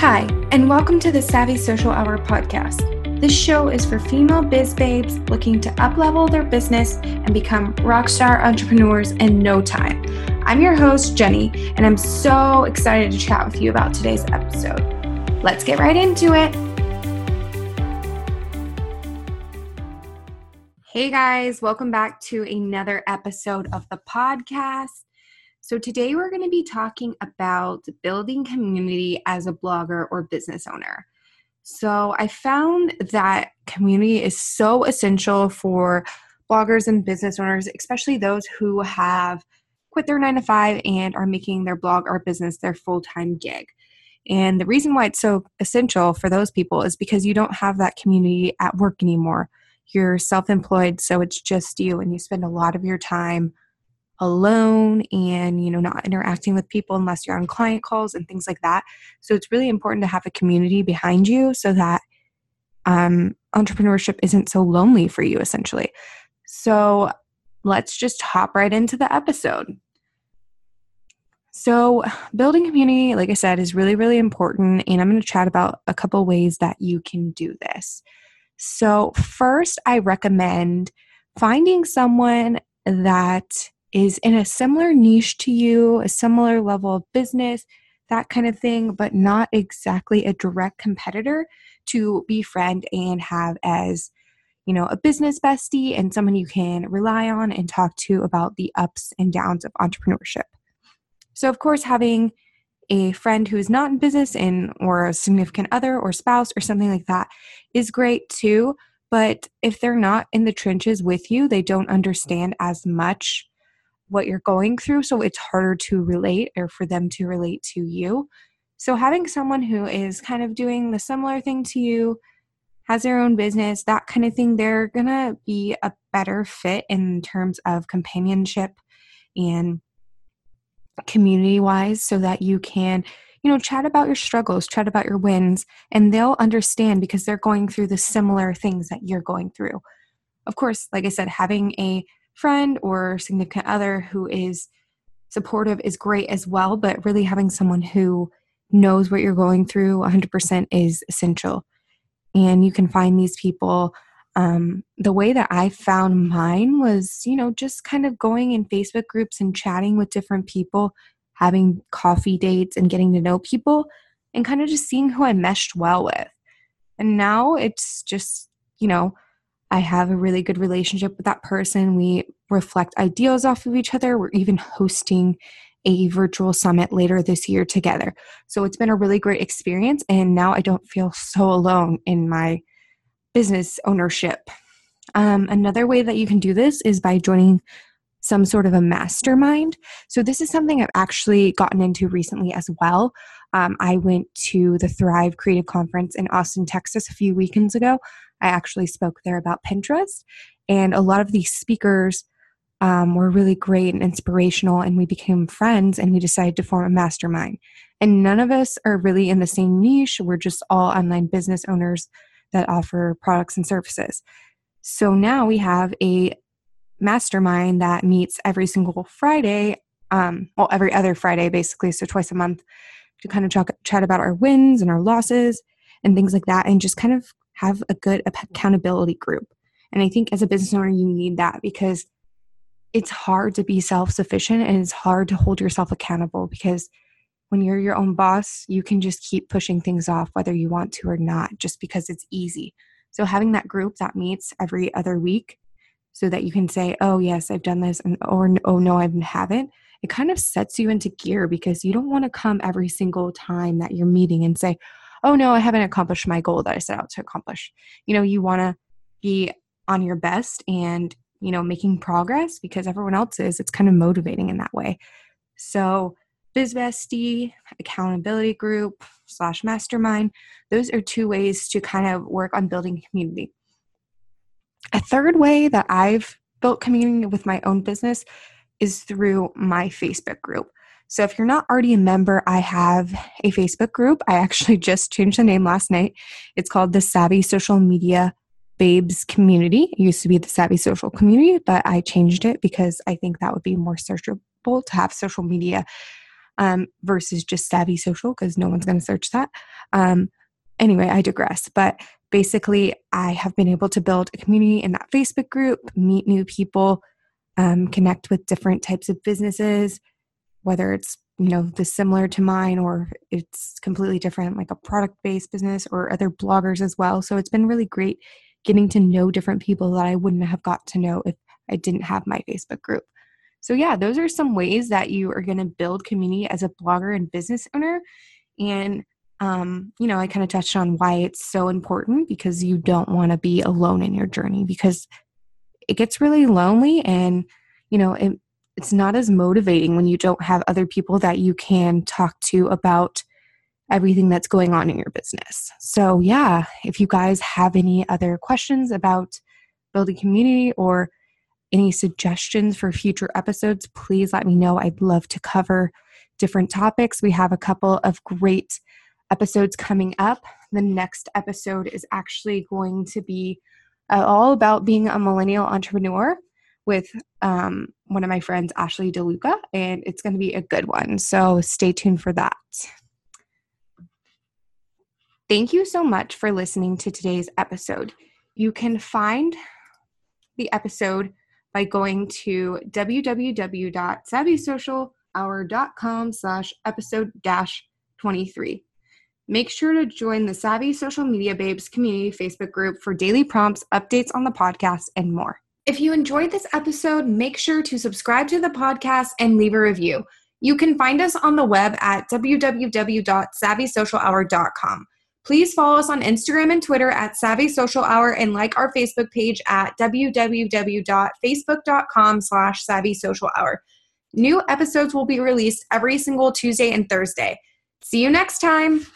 Hi, and welcome to the Savvy Social Hour podcast. This show is for female biz babes looking to uplevel their business and become rockstar entrepreneurs in no time. I'm your host, Jenny, and I'm so excited to chat with you about today's episode. Let's get right into it. Hey guys, welcome back to another episode of the podcast. So, today we're going to be talking about building community as a blogger or business owner. So, I found that community is so essential for bloggers and business owners, especially those who have quit their nine to five and are making their blog or business their full time gig. And the reason why it's so essential for those people is because you don't have that community at work anymore. You're self employed, so it's just you, and you spend a lot of your time alone and you know not interacting with people unless you're on client calls and things like that. So it's really important to have a community behind you so that um, entrepreneurship isn't so lonely for you essentially. So let's just hop right into the episode. So building community like i said is really really important and i'm going to chat about a couple ways that you can do this. So first i recommend finding someone that is in a similar niche to you, a similar level of business, that kind of thing, but not exactly a direct competitor to befriend and have as you know a business bestie and someone you can rely on and talk to about the ups and downs of entrepreneurship. So of course having a friend who is not in business and or a significant other or spouse or something like that is great too but if they're not in the trenches with you they don't understand as much what you're going through so it's harder to relate or for them to relate to you. So having someone who is kind of doing the similar thing to you has their own business that kind of thing they're gonna be a better fit in terms of companionship and community wise so that you can you know chat about your struggles chat about your wins and they'll understand because they're going through the similar things that you're going through. Of course like i said having a friend or significant other who is supportive is great as well, but really having someone who knows what you're going through 100% is essential. And you can find these people. Um, the way that I found mine was, you know, just kind of going in Facebook groups and chatting with different people, having coffee dates and getting to know people, and kind of just seeing who I meshed well with. And now it's just, you know, I have a really good relationship with that person. We reflect ideas off of each other. We're even hosting a virtual summit later this year together. So it's been a really great experience. And now I don't feel so alone in my business ownership. Um, another way that you can do this is by joining some sort of a mastermind. So, this is something I've actually gotten into recently as well. Um, I went to the Thrive Creative Conference in Austin, Texas a few weekends ago. I actually spoke there about Pinterest. And a lot of these speakers um, were really great and inspirational, and we became friends and we decided to form a mastermind. And none of us are really in the same niche, we're just all online business owners that offer products and services. So now we have a mastermind that meets every single Friday, um, well, every other Friday basically, so twice a month to kind of talk, chat about our wins and our losses and things like that, and just kind of have a good accountability group. And I think as a business owner, you need that because it's hard to be self sufficient and it's hard to hold yourself accountable because when you're your own boss, you can just keep pushing things off whether you want to or not, just because it's easy. So, having that group that meets every other week so that you can say, oh, yes, I've done this, and or oh, no, I haven't, it kind of sets you into gear because you don't want to come every single time that you're meeting and say, oh no, I haven't accomplished my goal that I set out to accomplish. You know, you want to be on your best and, you know, making progress because everyone else is. It's kind of motivating in that way. So, BizBestie, accountability group, slash mastermind, those are two ways to kind of work on building community. A third way that I've built community with my own business is through my Facebook group. So if you're not already a member, I have a Facebook group. I actually just changed the name last night. It's called the Savvy Social Media Babes Community. It used to be the Savvy Social Community, but I changed it because I think that would be more searchable to have social media um, versus just Savvy Social because no one's going to search that. Um, anyway, I digress. But basically, I have been able to build a community in that Facebook group, meet new people, um, connect with different types of businesses, whether it's you know the similar to mine or it's completely different like a product based business or other bloggers as well so it's been really great getting to know different people that i wouldn't have got to know if i didn't have my facebook group so yeah those are some ways that you are going to build community as a blogger and business owner and um, you know i kind of touched on why it's so important because you don't want to be alone in your journey because it gets really lonely and you know it it's not as motivating when you don't have other people that you can talk to about everything that's going on in your business. So, yeah, if you guys have any other questions about building community or any suggestions for future episodes, please let me know. I'd love to cover different topics. We have a couple of great episodes coming up. The next episode is actually going to be uh, all about being a millennial entrepreneur with um, one of my friends, Ashley DeLuca, and it's going to be a good one. So stay tuned for that. Thank you so much for listening to today's episode. You can find the episode by going to www.savvysocialhour.com slash episode dash 23. Make sure to join the Savvy Social Media Babes community Facebook group for daily prompts, updates on the podcast, and more. If you enjoyed this episode, make sure to subscribe to the podcast and leave a review. You can find us on the web at www.savvysocialhour.com. Please follow us on Instagram and Twitter at Savvy Social Hour and like our Facebook page at www.facebook.com slash Savvy Social Hour. New episodes will be released every single Tuesday and Thursday. See you next time.